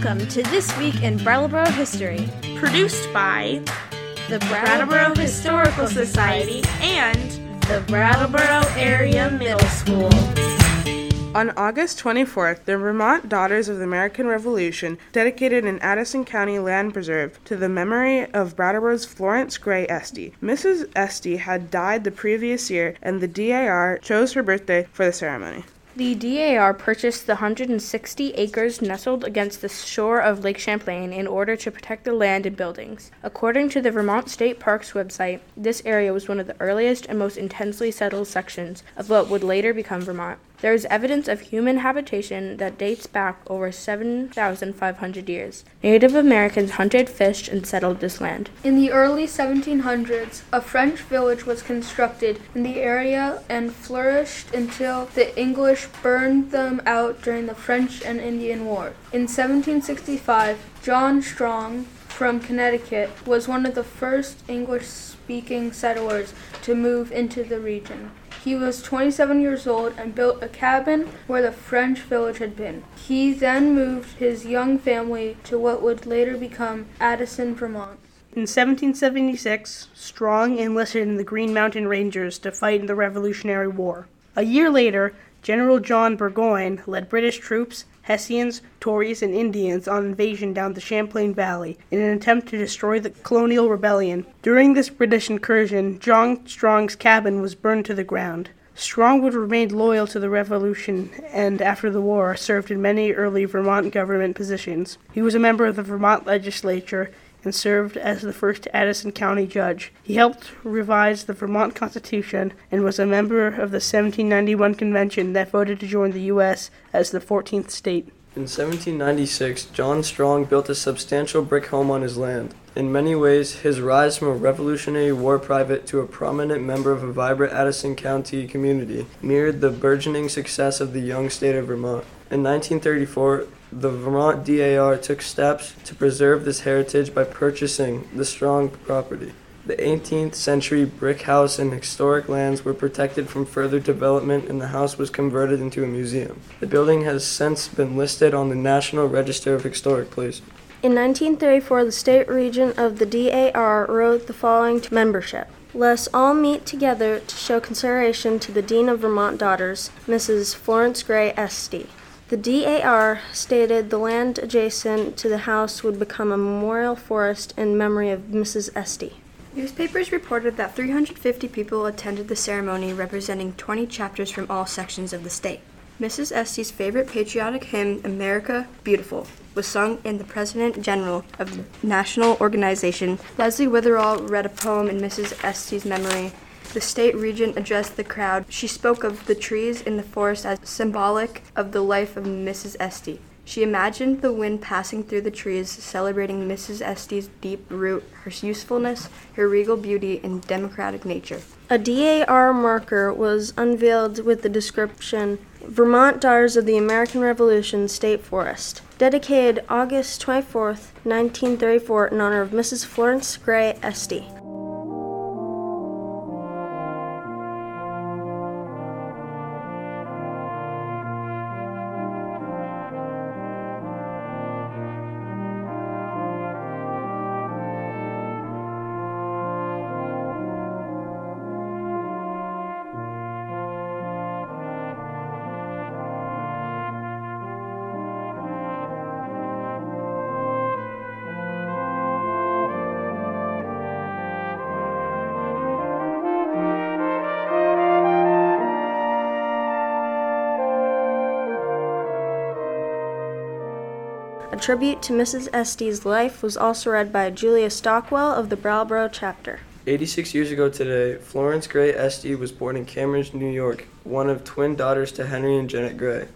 Welcome to This Week in Brattleboro History, produced by the Brattleboro Historical Society and the Brattleboro Area Middle School. On August 24th, the Vermont Daughters of the American Revolution dedicated an Addison County land preserve to the memory of Brattleboro's Florence Gray Estey. Mrs. Estey had died the previous year, and the DAR chose her birthday for the ceremony. The DAR purchased the 160 acres nestled against the shore of Lake Champlain in order to protect the land and buildings. According to the Vermont State Parks website, this area was one of the earliest and most intensely settled sections of what would later become Vermont. There is evidence of human habitation that dates back over 7,500 years. Native Americans hunted, fished, and settled this land. In the early 1700s, a French village was constructed in the area and flourished until the English burned them out during the French and Indian War. In 1765, John Strong from Connecticut was one of the first English speaking settlers to move into the region. He was 27 years old and built a cabin where the French village had been. He then moved his young family to what would later become Addison, Vermont. In 1776, Strong enlisted in the Green Mountain Rangers to fight in the Revolutionary War. A year later, General John Burgoyne led British troops, Hessians, Tories, and Indians on invasion down the Champlain Valley in an attempt to destroy the colonial rebellion. During this British incursion, John Strong's cabin was burned to the ground. Strong would remain loyal to the Revolution and, after the war, served in many early Vermont government positions. He was a member of the Vermont legislature and served as the first Addison County judge. He helped revise the Vermont Constitution and was a member of the 1791 convention that voted to join the U.S. as the 14th state. In 1796, John Strong built a substantial brick home on his land. In many ways, his rise from a Revolutionary War private to a prominent member of a vibrant Addison County community mirrored the burgeoning success of the young state of Vermont. In 1934, the Vermont DAR took steps to preserve this heritage by purchasing the Strong property. The 18th century brick house and historic lands were protected from further development, and the house was converted into a museum. The building has since been listed on the National Register of Historic Places. In 1934, the state regent of the DAR wrote the following to membership. Let's all meet together to show consideration to the Dean of Vermont Daughters, Mrs. Florence Gray Estey. The DAR stated the land adjacent to the house would become a memorial forest in memory of Mrs. Estey. Newspapers reported that 350 people attended the ceremony representing 20 chapters from all sections of the state. Mrs. Estey's favorite patriotic hymn, America Beautiful, was sung in the President General of the National Organization. Leslie Witherall read a poem in Mrs. Estey's memory the state regent addressed the crowd. She spoke of the trees in the forest as symbolic of the life of Mrs. Estey. She imagined the wind passing through the trees, celebrating Mrs. Estey's deep root, her usefulness, her regal beauty, and democratic nature. A DAR marker was unveiled with the description Vermont Daughters of the American Revolution State Forest, dedicated August 24, 1934, in honor of Mrs. Florence Gray Estey. Tribute to Mrs. Estey's life was also read by Julia Stockwell of the Brattleboro chapter. 86 years ago today, Florence Gray Estey was born in Cambridge, New York, one of twin daughters to Henry and Janet Gray.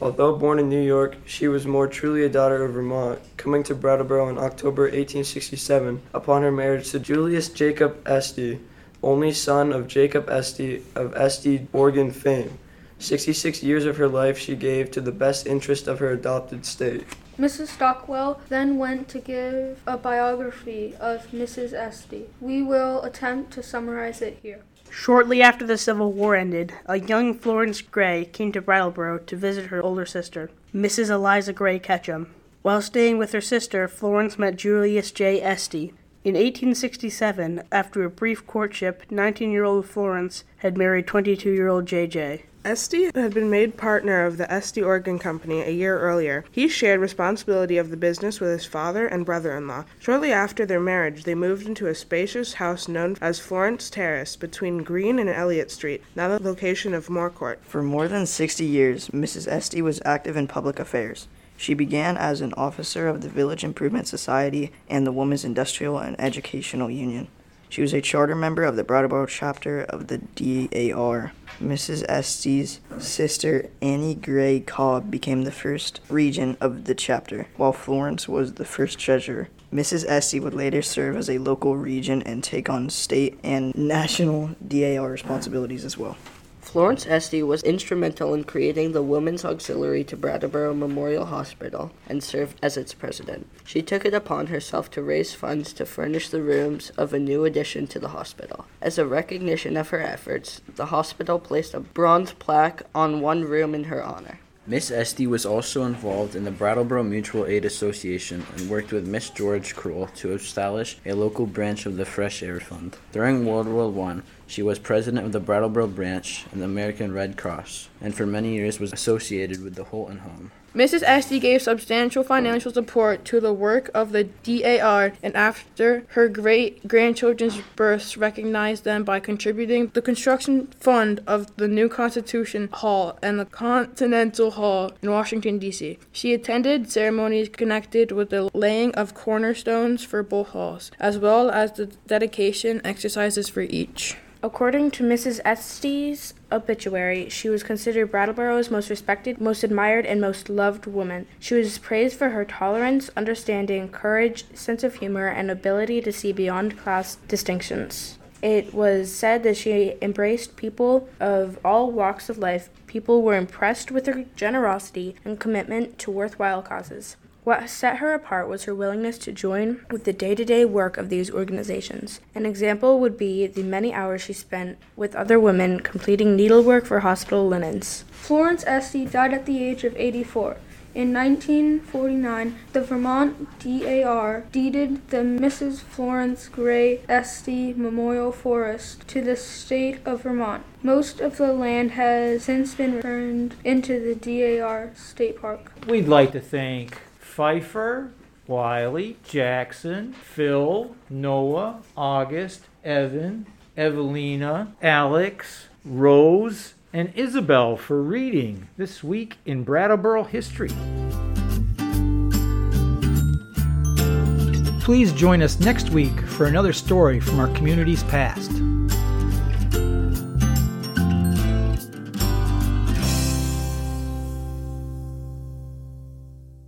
Although born in New York, she was more truly a daughter of Vermont, coming to Brattleboro in October 1867 upon her marriage to Julius Jacob Estey, only son of Jacob Estey of Estey Organ fame. 66 years of her life she gave to the best interest of her adopted state. Mrs. Stockwell then went to give a biography of Mrs. Estey. We will attempt to summarize it here. Shortly after the Civil War ended, a young Florence Gray came to Brattleboro to visit her older sister, Mrs. Eliza Gray Ketchum. While staying with her sister, Florence met Julius J. Estey. In 1867, after a brief courtship, 19 year old Florence had married 22 year old J.J. Estey had been made partner of the Estey Organ Company a year earlier. He shared responsibility of the business with his father and brother in law. Shortly after their marriage, they moved into a spacious house known as Florence Terrace between Green and Elliott Street, now the location of Moore Court. For more than 60 years, Mrs. Estey was active in public affairs. She began as an officer of the Village Improvement Society and the Women's Industrial and Educational Union. She was a charter member of the Brattleboro chapter of the DAR. Mrs. Estey's sister, Annie Gray Cobb, became the first regent of the chapter, while Florence was the first treasurer. Mrs. Estey would later serve as a local regent and take on state and national DAR responsibilities as well. Florence Estey was instrumental in creating the Women's Auxiliary to Brattleboro Memorial Hospital and served as its president. She took it upon herself to raise funds to furnish the rooms of a new addition to the hospital. As a recognition of her efforts, the hospital placed a bronze plaque on one room in her honor. Miss Estey was also involved in the Brattleboro Mutual Aid Association and worked with Miss George Kroll to establish a local branch of the Fresh Air Fund. During World War I, she was president of the Brattleboro branch in the American Red Cross, and for many years was associated with the Holton Home. Mrs. Estey gave substantial financial support to the work of the DAR, and after her great grandchildren's births, recognized them by contributing the construction fund of the new Constitution Hall and the Continental Hall in Washington, D.C. She attended ceremonies connected with the laying of cornerstones for both halls, as well as the dedication exercises for each. According to Mrs. Estey's obituary, she was considered Brattleboro's most respected, most admired, and most loved woman. She was praised for her tolerance, understanding, courage, sense of humor, and ability to see beyond class distinctions. It was said that she embraced people of all walks of life. People were impressed with her generosity and commitment to worthwhile causes. What set her apart was her willingness to join with the day to day work of these organizations. An example would be the many hours she spent with other women completing needlework for hospital linens. Florence Estey died at the age of 84. In 1949, the Vermont DAR deeded the Mrs. Florence Gray Estey Memorial Forest to the state of Vermont. Most of the land has since been turned into the DAR State Park. We'd like to thank Pfeiffer, Wiley, Jackson, Phil, Noah, August, Evan, Evelina, Alex, Rose, and Isabel for reading this week in Brattleboro history. Please join us next week for another story from our community's past.